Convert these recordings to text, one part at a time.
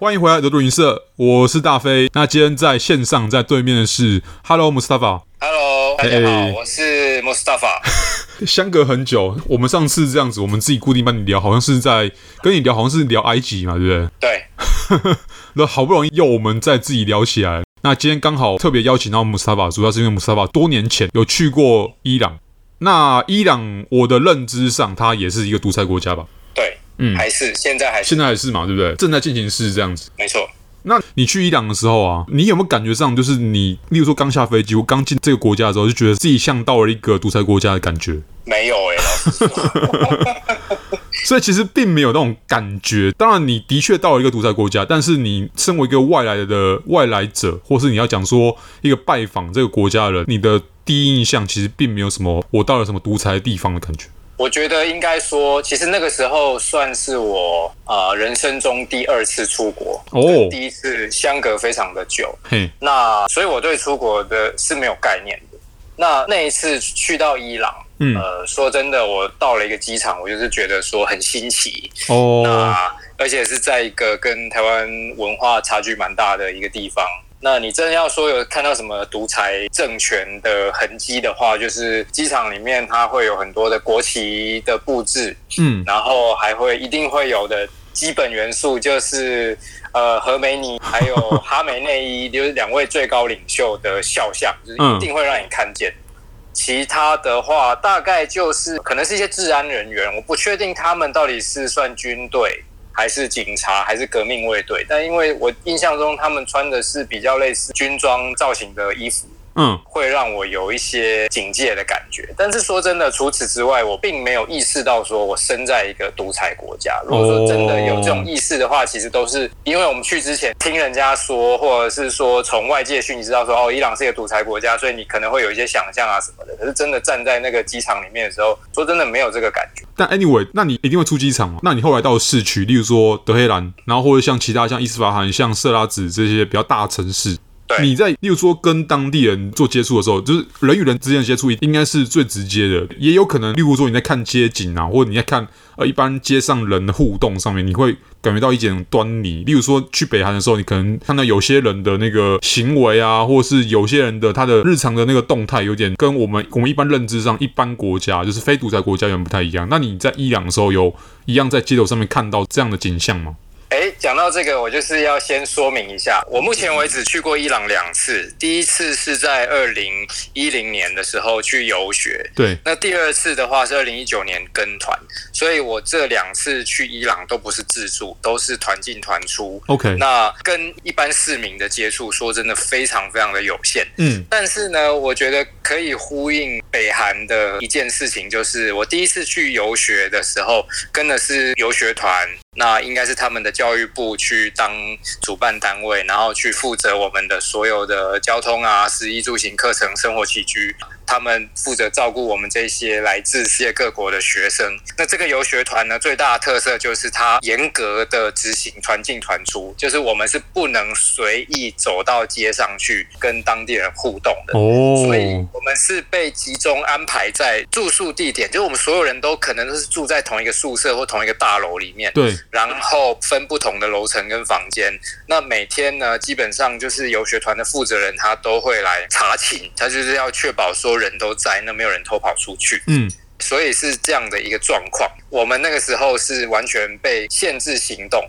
欢迎回来，德鲁云社，我是大飞。那今天在线上，在对面的是 Hello Mustafa。Hello，大家好，欸、我是 Mustafa。相隔很久，我们上次这样子，我们自己固定帮你聊，好像是在跟你聊，好像是聊埃及嘛，对不对？对。那好不容易又我们再自己聊起来，那今天刚好特别邀请到 Mustafa，主要是因为 Mustafa 多年前有去过伊朗。那伊朗，我的认知上，它也是一个独裁国家吧？嗯，还是现在还是现在还是嘛，对不对？正在进行式这样子，没错。那你去伊朗的时候啊，你有没有感觉上，就是你，例如说刚下飞机，我刚进这个国家的时候，就觉得自己像到了一个独裁国家的感觉？没有哎、欸，所以其实并没有那种感觉。当然，你的确到了一个独裁国家，但是你身为一个外来的外来者，或是你要讲说一个拜访这个国家的人，你的第一印象其实并没有什么我到了什么独裁的地方的感觉。我觉得应该说，其实那个时候算是我呃人生中第二次出国哦，第一次相隔非常的久。嘿，那所以我对出国的是没有概念的。那那一次去到伊朗，嗯，呃，说真的，我到了一个机场，我就是觉得说很新奇哦，那而且是在一个跟台湾文化差距蛮大的一个地方。那你真的要说有看到什么独裁政权的痕迹的话，就是机场里面它会有很多的国旗的布置，嗯，然后还会一定会有的基本元素就是呃何梅尼还有哈梅内伊，就是两位最高领袖的肖像，就是一定会让你看见。其他的话大概就是可能是一些治安人员，我不确定他们到底是算军队。还是警察，还是革命卫队？但因为我印象中他们穿的是比较类似军装造型的衣服。嗯，会让我有一些警戒的感觉。但是说真的，除此之外，我并没有意识到说我身在一个独裁国家。如果说真的有这种意识的话，其实都是因为我们去之前听人家说，或者是说从外界讯息知道说哦，伊朗是一个独裁国家，所以你可能会有一些想象啊什么的。可是真的站在那个机场里面的时候，说真的没有这个感觉。但 anyway，那你一定会出机场吗？那你后来到市区，例如说德黑兰，然后或者像其他像伊斯法罕、像色拉子这些比较大城市。你在，例如说跟当地人做接触的时候，就是人与人之间的接触，应该是最直接的。也有可能，例如说你在看街景啊，或者你在看呃一般街上人的互动上面，你会感觉到一点端倪。例如说去北韩的时候，你可能看到有些人的那个行为啊，或是有些人的他的日常的那个动态，有点跟我们我们一般认知上一般国家就是非独裁国家有点不太一样。那你在伊朗的时候，有一样在街头上面看到这样的景象吗？哎，讲到这个，我就是要先说明一下，我目前为止去过伊朗两次，第一次是在二零一零年的时候去游学，对，那第二次的话是二零一九年跟团，所以我这两次去伊朗都不是自助，都是团进团出。OK，那跟一般市民的接触，说真的非常非常的有限。嗯，但是呢，我觉得可以呼应北韩的一件事情，就是我第一次去游学的时候，跟的是游学团。那应该是他们的教育部去当主办单位，然后去负责我们的所有的交通啊、食衣住行、课程、生活起居。他们负责照顾我们这些来自世界各国的学生。那这个游学团呢，最大的特色就是它严格的执行团进团出，就是我们是不能随意走到街上去跟当地人互动的。哦，所以我们是被集中安排在住宿地点，就是我们所有人都可能都是住在同一个宿舍或同一个大楼里面。对，然后分不同的楼层跟房间。那每天呢，基本上就是游学团的负责人他都会来查寝，他就是要确保说。人都在，那没有人偷跑出去。嗯，所以是这样的一个状况。我们那个时候是完全被限制行动，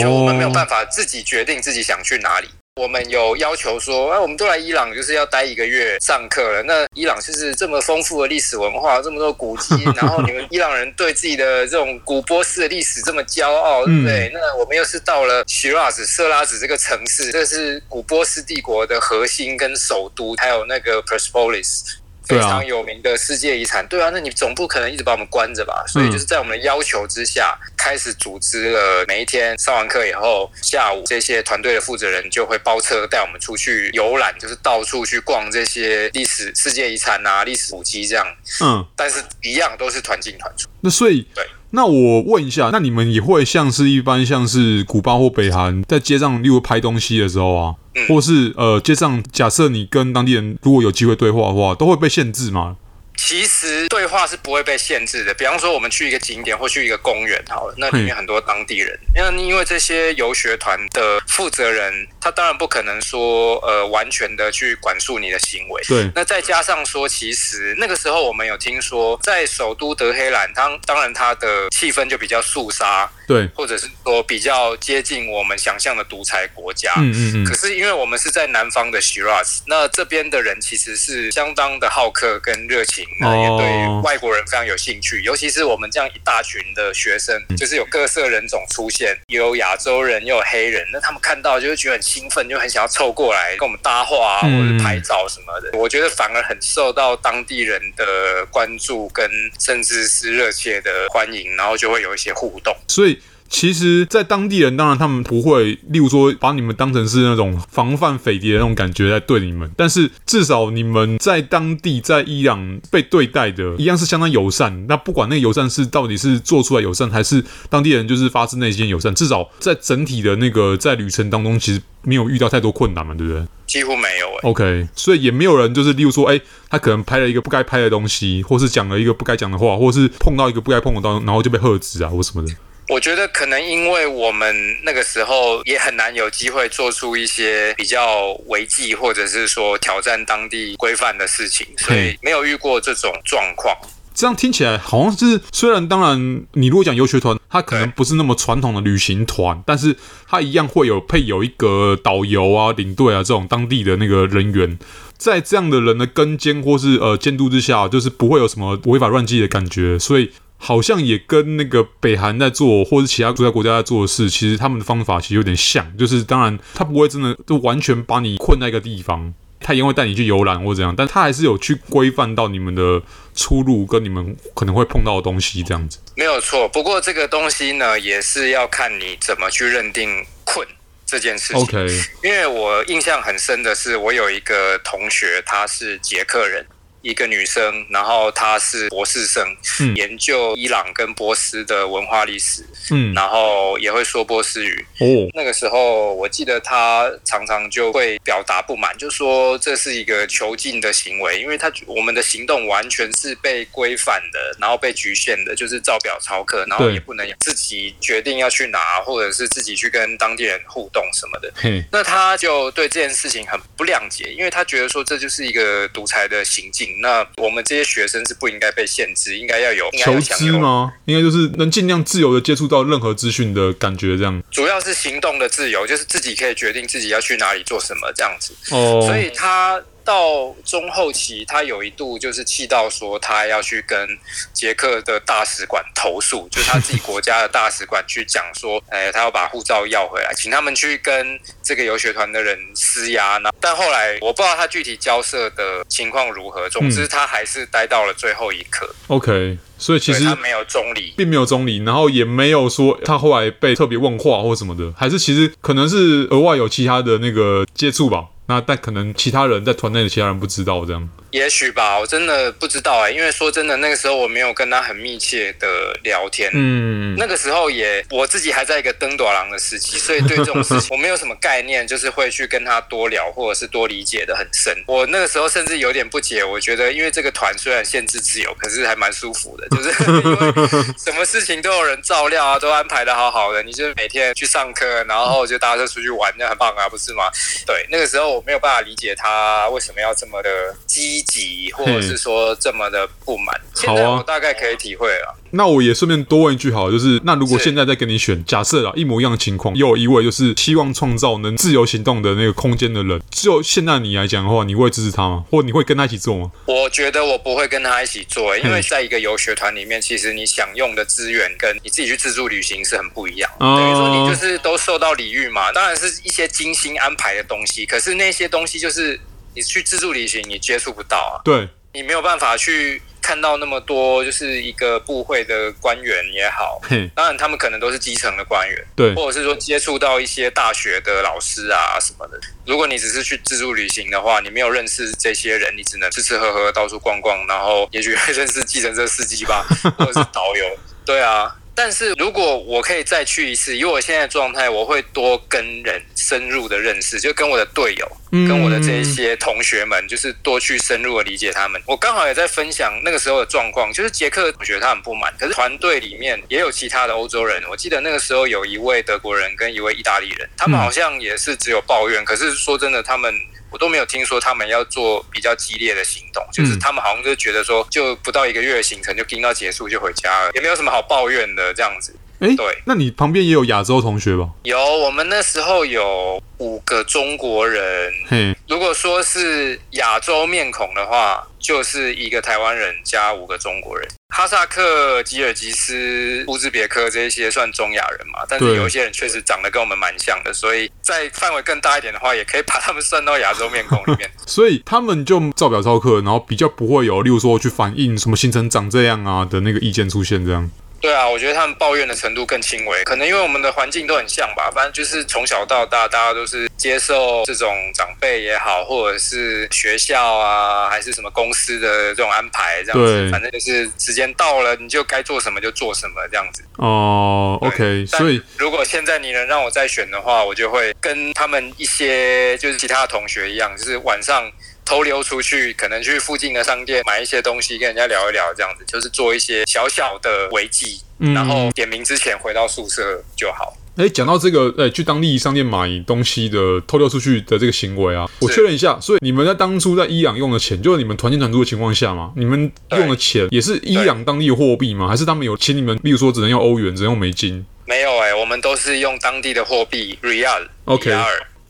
就我们没有办法自己决定自己想去哪里。我们有要求说，哎，我们都来伊朗就是要待一个月上课了。那伊朗就是这么丰富的历史文化，这么多古迹，然后你们伊朗人对自己的这种古波斯的历史这么骄傲，对不对？那我们又是到了 Shiraz 色拉子这个城市，这是古波斯帝国的核心跟首都，还有那个 Persepolis。非常有名的世界遗产，对啊，那你总不可能一直把我们关着吧？所以就是在我们的要求之下，开始组织了每一天上完课以后，下午这些团队的负责人就会包车带我们出去游览，就是到处去逛这些历史世界遗产啊、历史古迹这样。嗯，但是一样都是团进团出。那所以对。那我问一下，那你们也会像是一般像是古巴或北韩在街上，例如拍东西的时候啊，或是呃街上，假设你跟当地人如果有机会对话的话，都会被限制吗？其实对话是不会被限制的。比方说，我们去一个景点或去一个公园，好了，那里面很多当地人，那因为这些游学团的负责人，他当然不可能说呃完全的去管束你的行为。对。那再加上说，其实那个时候我们有听说，在首都德黑兰，当当然它的气氛就比较肃杀，对，或者是说比较接近我们想象的独裁国家。嗯嗯嗯。可是因为我们是在南方的 Shiraz，那这边的人其实是相当的好客跟热情。那也对外国人非常有兴趣，尤其是我们这样一大群的学生，就是有各色人种出现，有亚洲人，又有黑人，那他们看到就会觉得很兴奋，就很想要凑过来跟我们搭话啊，或者拍照什么的。我觉得反而很受到当地人的关注，跟甚至是热切的欢迎，然后就会有一些互动。所以。其实，在当地人当然他们不会，例如说把你们当成是那种防范匪谍的那种感觉来对你们，但是至少你们在当地在伊朗被对待的一样是相当友善。那不管那个友善是到底是做出来友善，还是当地人就是发自内心友善，至少在整体的那个在旅程当中，其实没有遇到太多困难嘛，对不对？几乎没有、欸。OK，所以也没有人就是例如说，哎，他可能拍了一个不该拍的东西，或是讲了一个不该讲的话，或是碰到一个不该碰的东西，然后就被喝止啊，或什么的。我觉得可能因为我们那个时候也很难有机会做出一些比较违纪或者是说挑战当地规范的事情，所以没有遇过这种状况。这样听起来好像是，虽然当然你如果讲游学团，它可能不是那么传统的旅行团，但是它一样会有配有一个导游啊、领队啊这种当地的那个人员，在这样的人的跟监或是呃监督之下，就是不会有什么违法乱纪的感觉，所以。好像也跟那个北韩在做，或者其他独裁国家在做的事，其实他们的方法其实有点像。就是当然，他不会真的就完全把你困在一个地方，他也会带你去游览或怎样，但他还是有去规范到你们的出路跟你们可能会碰到的东西这样子。没有错，不过这个东西呢，也是要看你怎么去认定困这件事情。OK，因为我印象很深的是，我有一个同学，他是捷克人。一个女生，然后她是博士生，嗯，研究伊朗跟波斯的文化历史，嗯，然后也会说波斯语。哦，那个时候我记得她常常就会表达不满，就说这是一个囚禁的行为，因为她我们的行动完全是被规范的，然后被局限的，就是照表操课，然后也不能自己决定要去哪，或者是自己去跟当地人互动什么的。嗯，那她就对这件事情很不谅解，因为她觉得说这就是一个独裁的行径。那我们这些学生是不应该被限制，应该要有求知吗？应该就是能尽量自由的接触到任何资讯的感觉，这样。主要是行动的自由，就是自己可以决定自己要去哪里做什么这样子。哦，所以他。到中后期，他有一度就是气到说，他要去跟捷克的大使馆投诉，就是他自己国家的大使馆去讲说，哎，他要把护照要回来，请他们去跟这个游学团的人施压呢。但后来我不知道他具体交涉的情况如何，总之他还是待到了最后一刻。OK，所以其实他没有中离，并没有中离，然后也没有说他后来被特别问话或什么的，还是其实可能是额外有其他的那个接触吧。那但可能其他人在团内的其他人不知道这样。也许吧，我真的不知道哎、欸，因为说真的，那个时候我没有跟他很密切的聊天。嗯，那个时候也我自己还在一个登短郎的时期，所以对这种事情我没有什么概念，就是会去跟他多聊，或者是多理解的很深。我那个时候甚至有点不解，我觉得因为这个团虽然限制自由，可是还蛮舒服的，就是因为什么事情都有人照料啊，都安排的好好的，你就是每天去上课，然后就搭车出去玩，那很棒啊，不是吗？对，那个时候我没有办法理解他为什么要这么的积急，或者是说这么的不满，现在我大概可以体会了。那我也顺便多问一句，好了，就是那如果现在再跟你选，假设啊一模一样的情况，又有一位就是希望创造能自由行动的那个空间的人，就现在你来讲的话，你会支持他吗？或你会跟他一起做吗？我觉得我不会跟他一起做，因为在一个游学团里面，其实你享用的资源跟你自己去自助旅行是很不一样。等于说你就是都受到礼遇嘛，当然是一些精心安排的东西，可是那些东西就是你去自助旅行你接触不到啊。对。你没有办法去看到那么多，就是一个部会的官员也好，当然他们可能都是基层的官员，对，或者是说接触到一些大学的老师啊什么的。如果你只是去自助旅行的话，你没有认识这些人，你只能吃吃喝喝到处逛逛，然后也许会 认识计程车司机吧，或者是导游。对啊。但是如果我可以再去一次，以我现在的状态，我会多跟人深入的认识，就跟我的队友、嗯、跟我的这一些同学们，就是多去深入的理解他们。我刚好也在分享那个时候的状况，就是杰克，我觉得他很不满，可是团队里面也有其他的欧洲人。我记得那个时候有一位德国人跟一位意大利人，他们好像也是只有抱怨，可是说真的，他们。我都没有听说他们要做比较激烈的行动，就是他们好像就觉得说，就不到一个月的行程就盯到结束就回家了，也没有什么好抱怨的这样子。哎，对，那你旁边也有亚洲同学吧？有，我们那时候有五个中国人。嘿，如果说是亚洲面孔的话，就是一个台湾人加五个中国人。哈萨克、吉尔吉斯、乌兹别克这一些算中亚人嘛，但是有一些人确实长得跟我们蛮像的，所以在范围更大一点的话，也可以把他们算到亚洲面孔里面。所以他们就照表操课，然后比较不会有，例如说去反映什么行程长这样啊的那个意见出现这样。对啊，我觉得他们抱怨的程度更轻微，可能因为我们的环境都很像吧。反正就是从小到大，大家都是接受这种长辈也好，或者是学校啊，还是什么公司的这种安排，这样子。反正就是时间到了，你就该做什么就做什么，这样子。哦，OK。所以如果现在你能让我再选的话，我就会跟他们一些就是其他同学一样，就是晚上。偷溜出去，可能去附近的商店买一些东西，跟人家聊一聊，这样子就是做一些小小的违纪，嗯、然后点名之前回到宿舍就好。哎，讲到这个，哎，去当地商店买东西的偷溜出去的这个行为啊，我确认一下，所以你们在当初在伊朗用的钱，就是你们团进团出的情况下嘛，你们用的钱也是伊朗当地的货币吗？还是他们有请你们，例如说只能用欧元，只能用美金？没有哎、欸，我们都是用当地的货币，Riyal，OK。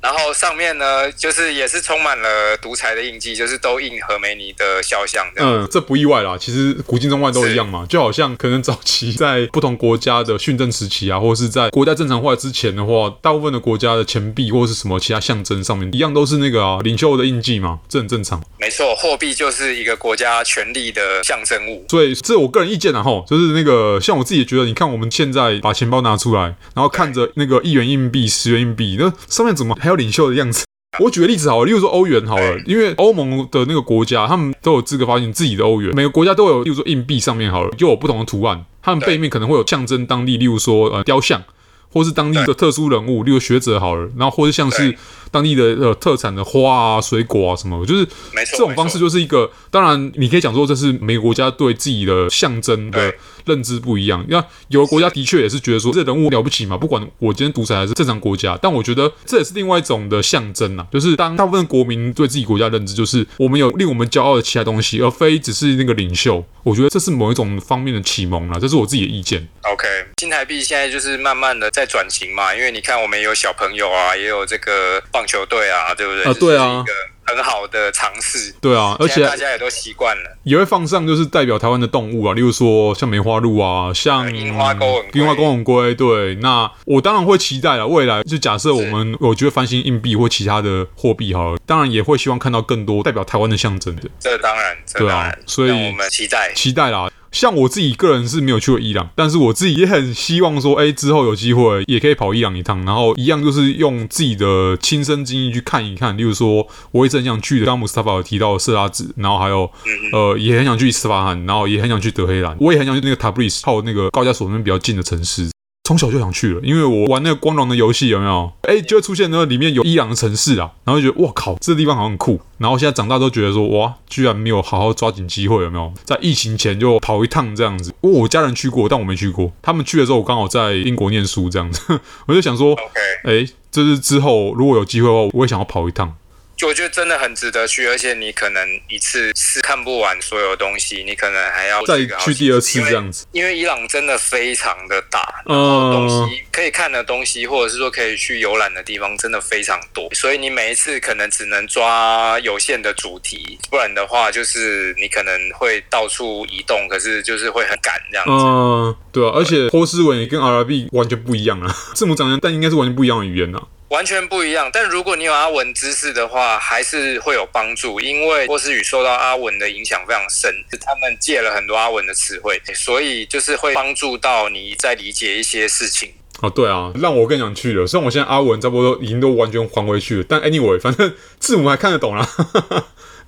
然后上面呢，就是也是充满了独裁的印记，就是都印何梅尼的肖像。嗯，这不意外啦。其实古今中外都一样嘛，就好像可能早期在不同国家的训政时期啊，或者是在国家正常化之前的话，大部分的国家的钱币或是什么其他象征上面，一样都是那个啊领袖的印记嘛，这很正常。没错，货币就是一个国家权力的象征物。所以这我个人意见啊，吼，就是那个像我自己也觉得，你看我们现在把钱包拿出来，然后看着那个一元硬币、十元硬币，那上面怎么还有领袖的样子？我举个例子好了，例如说欧元好了，因为欧盟的那个国家，他们都有资格发行自己的欧元。每个国家都有，例如说硬币上面好了，就有不同的图案，他们背面可能会有象征当地，例如说呃雕像，或是当地的特殊人物，例如学者好了，然后或者像是当地的呃特产的花啊、水果啊什么，就是这种方式就是一个。当然，你可以讲说这是每个国家对自己的象征的。认知不一样，那有的国家的确也是觉得说这人物了不起嘛，不管我今天独裁还是正常国家，但我觉得这也是另外一种的象征呐，就是当大部分国民对自己国家认知就是我们有令我们骄傲的其他东西，而非只是那个领袖，我觉得这是某一种方面的启蒙了，这是我自己的意见。OK，新台币现在就是慢慢的在转型嘛，因为你看我们也有小朋友啊，也有这个棒球队啊，对不对？啊，对啊。很好的尝试，对啊，而且大家也都习惯了，也会放上就是代表台湾的动物啊，例如说像梅花鹿啊，像樱花钩吻樱花钩吻龟，对，那我当然会期待了，未来就假设我们我觉得翻新硬币或其他的货币好了，当然也会希望看到更多代表台湾的象征。的，这当然，这当然，对啊，所以我们期待。期待啦。像我自己个人是没有去过伊朗，但是我自己也很希望说，哎，之后有机会也可以跑伊朗一趟，然后一样就是用自己的亲身经历去看一看。例如说，我一直很想去的，刚姆斯塔法有提到的色拉子，然后还有，呃，也很想去斯法罕，然后也很想去德黑兰，我也很想去那个塔布里斯，靠那个高加索那边比较近的城市。从小就想去了，因为我玩那个光荣的游戏，有没有？哎，就会出现那个里面有伊朗的城市啊，然后就觉得哇靠，这个地方好像很酷。然后现在长大都觉得说哇，居然没有好好抓紧机会，有没有？在疫情前就跑一趟这样子。因为我家人去过，但我没去过。他们去的时候，我刚好在英国念书这样子，我就想说，哎，这是之后如果有机会的话，我也想要跑一趟。就我觉得真的很值得去，而且你可能一次是看不完所有东西，你可能还要再去第二次这样子。因为伊朗真的非常的大，然后东西可以看的东西，或者是说可以去游览的地方，真的非常多。所以你每一次可能只能抓有限的主题，不然的话就是你可能会到处移动，可是就是会很赶这样子。嗯，对啊，而且波斯文也跟阿拉伯完全不一样啊，字母长相，但应该是完全不一样的语言啊。完全不一样，但如果你有阿文知识的话，还是会有帮助，因为波斯语受到阿文的影响非常深，他们借了很多阿文的词汇，所以就是会帮助到你在理解一些事情。哦，对啊，让我更想去了。虽然我现在阿文差不多已经都完全还回去了，但 anyway，反正 字母还看得懂啦。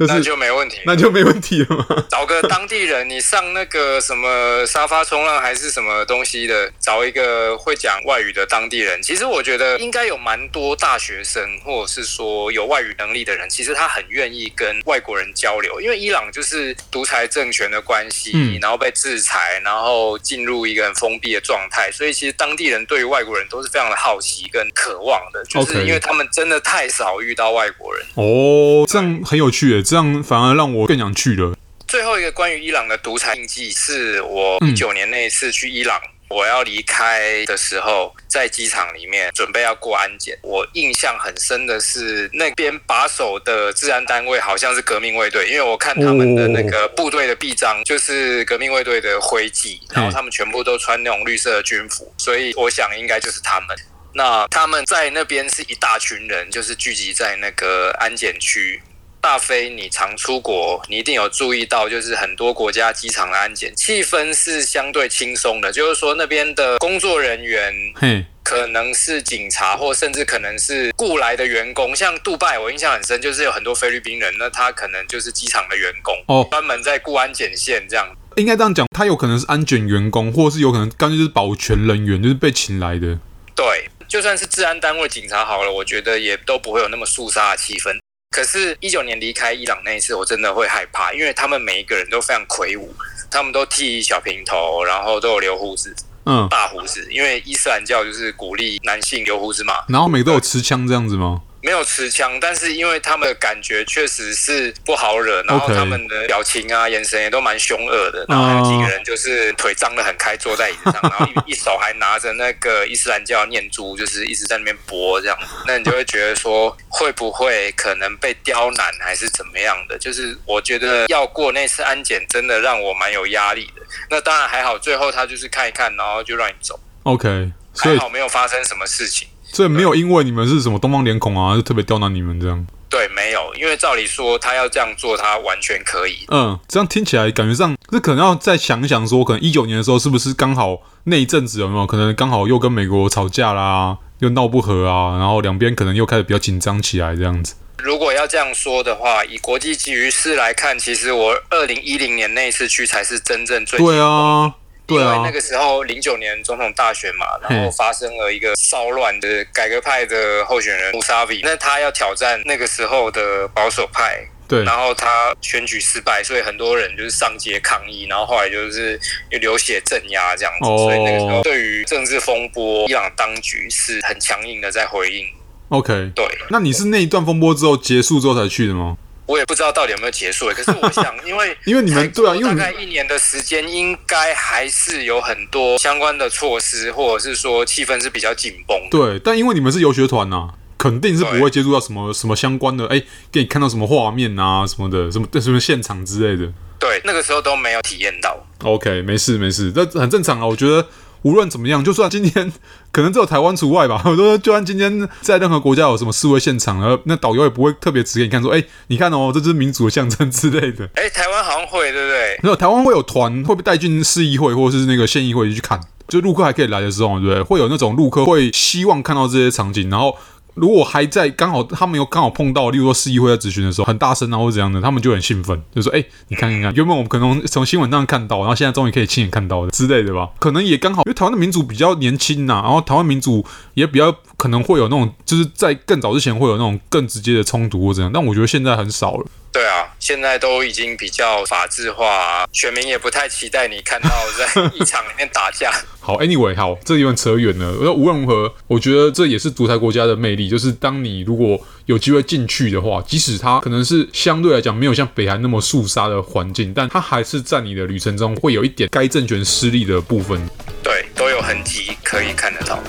那就没问题，那就没问题了吗？找个当地人，你上那个什么沙发冲浪还是什么东西的，找一个会讲外语的当地人。其实我觉得应该有蛮多大学生，或者是说有外语能力的人，其实他很愿意跟外国人交流。因为伊朗就是独裁政权的关系，嗯，然后被制裁，然后进入一个很封闭的状态，所以其实当地人对于外国人都是非常的好奇跟渴望的，就是因为他们真的太少遇到外国人。哦，这样很有趣诶，这样反而让我更想去了。最后一个关于伊朗的独裁印记，是我一九年那一次去伊朗，嗯、我要离开的时候，在机场里面准备要过安检。我印象很深的是，那边把守的治安单位好像是革命卫队，因为我看他们的那个部队的臂章就是革命卫队的徽记，然后他们全部都穿那种绿色的军服，所以我想应该就是他们。那他们在那边是一大群人，就是聚集在那个安检区。大飞，你常出国，你一定有注意到，就是很多国家机场的安检气氛是相对轻松的，就是说那边的工作人员，可能是警察，或甚至可能是雇来的员工。像杜拜，我印象很深，就是有很多菲律宾人，那他可能就是机场的员工，哦，专门在雇安检线这样。应该这样讲，他有可能是安检员工，或是有可能干脆就是保全人员，就是被请来的。对，就算是治安单位警察好了，我觉得也都不会有那么肃杀的气氛。可是，一九年离开伊朗那一次，我真的会害怕，因为他们每一个人都非常魁梧，他们都剃小平头，然后都有留胡子，嗯，大胡子，因为伊斯兰教就是鼓励男性留胡子嘛。然后每个都有持枪这样子吗？没有持枪，但是因为他们的感觉确实是不好惹，然后他们的表情啊、眼神也都蛮凶恶的。然后还有几个人就是腿张得很开，坐在椅子上，然后一手还拿着那个伊斯兰教念珠，就是一直在那边播这样子。那你就会觉得说，会不会可能被刁难，还是怎么样的？就是我觉得要过那次安检，真的让我蛮有压力的。那当然还好，最后他就是看一看，然后就让你走。OK，还好没有发生什么事情。所以没有因为你们是什么东方脸孔啊，就特别刁难你们这样。对，没有，因为照理说他要这样做，他完全可以。嗯，这样听起来感觉上，这可能要再想一想说，可能一九年的时候是不是刚好那一阵子有没有可能刚好又跟美国吵架啦，又闹不和啊，然后两边可能又开始比较紧张起来这样子。如果要这样说的话，以国际局势来看，其实我二零一零年那一次去才是真正最对啊。因为那个时候零九年总统大选嘛，然后发生了一个骚乱的改革派的候选人穆萨维，那他要挑战那个时候的保守派，对，然后他选举失败，所以很多人就是上街抗议，然后后来就是有流血镇压这样子，所以那个时候对于政治风波，伊朗当局是很强硬的在回应。OK，对，那你是那一段风波之后结束之后才去的吗？我也不知道到底有没有结束，可是我想，因为因为你们对啊，因为大概一年的时间，应该还是有很多相关的措施，或者是说气氛是比较紧绷。对，但因为你们是游学团呐，肯定是不会接触到什么什么相关的，哎，给你看到什么画面啊什么的，什么什么现场之类的。对，那个时候都没有体验到。OK，没事没事，这很正常啊，我觉得。无论怎么样，就算今天可能只有台湾除外吧。我说，就算今天在任何国家有什么示威现场，然后那导游也不会特别指给你看，说：“哎，你看哦，这是民主的象征之类的。”哎，台湾好像会，对不对？没有，台湾会有团会被带进市议会或者是那个县议会去看，就陆客还可以来的时候，对不对？会有那种陆客会希望看到这些场景，然后。如果还在刚好他们又刚好碰到，例如说市议会在质询的时候很大声啊或怎样的，他们就很兴奋，就说：“哎、你看一看，原本我们可能从新闻上看到，然后现在终于可以亲眼看到的之类的吧？可能也刚好，因为台湾的民主比较年轻呐、然后台湾民主也比较可能会有那种，就是在更早之前会有那种更直接的冲突或怎样，但我觉得现在很少了。”对啊，现在都已经比较法制化，选民也不太期待你看到在一场里面打架。好，Anyway，好，这有点扯远了。我说无论如何，我觉得这也是独裁国家的魅力，就是当你如果有机会进去的话，即使它可能是相对来讲没有像北韩那么肃杀的环境，但它还是在你的旅程中会有一点该政权失利的部分。对，都有痕迹可以看得到。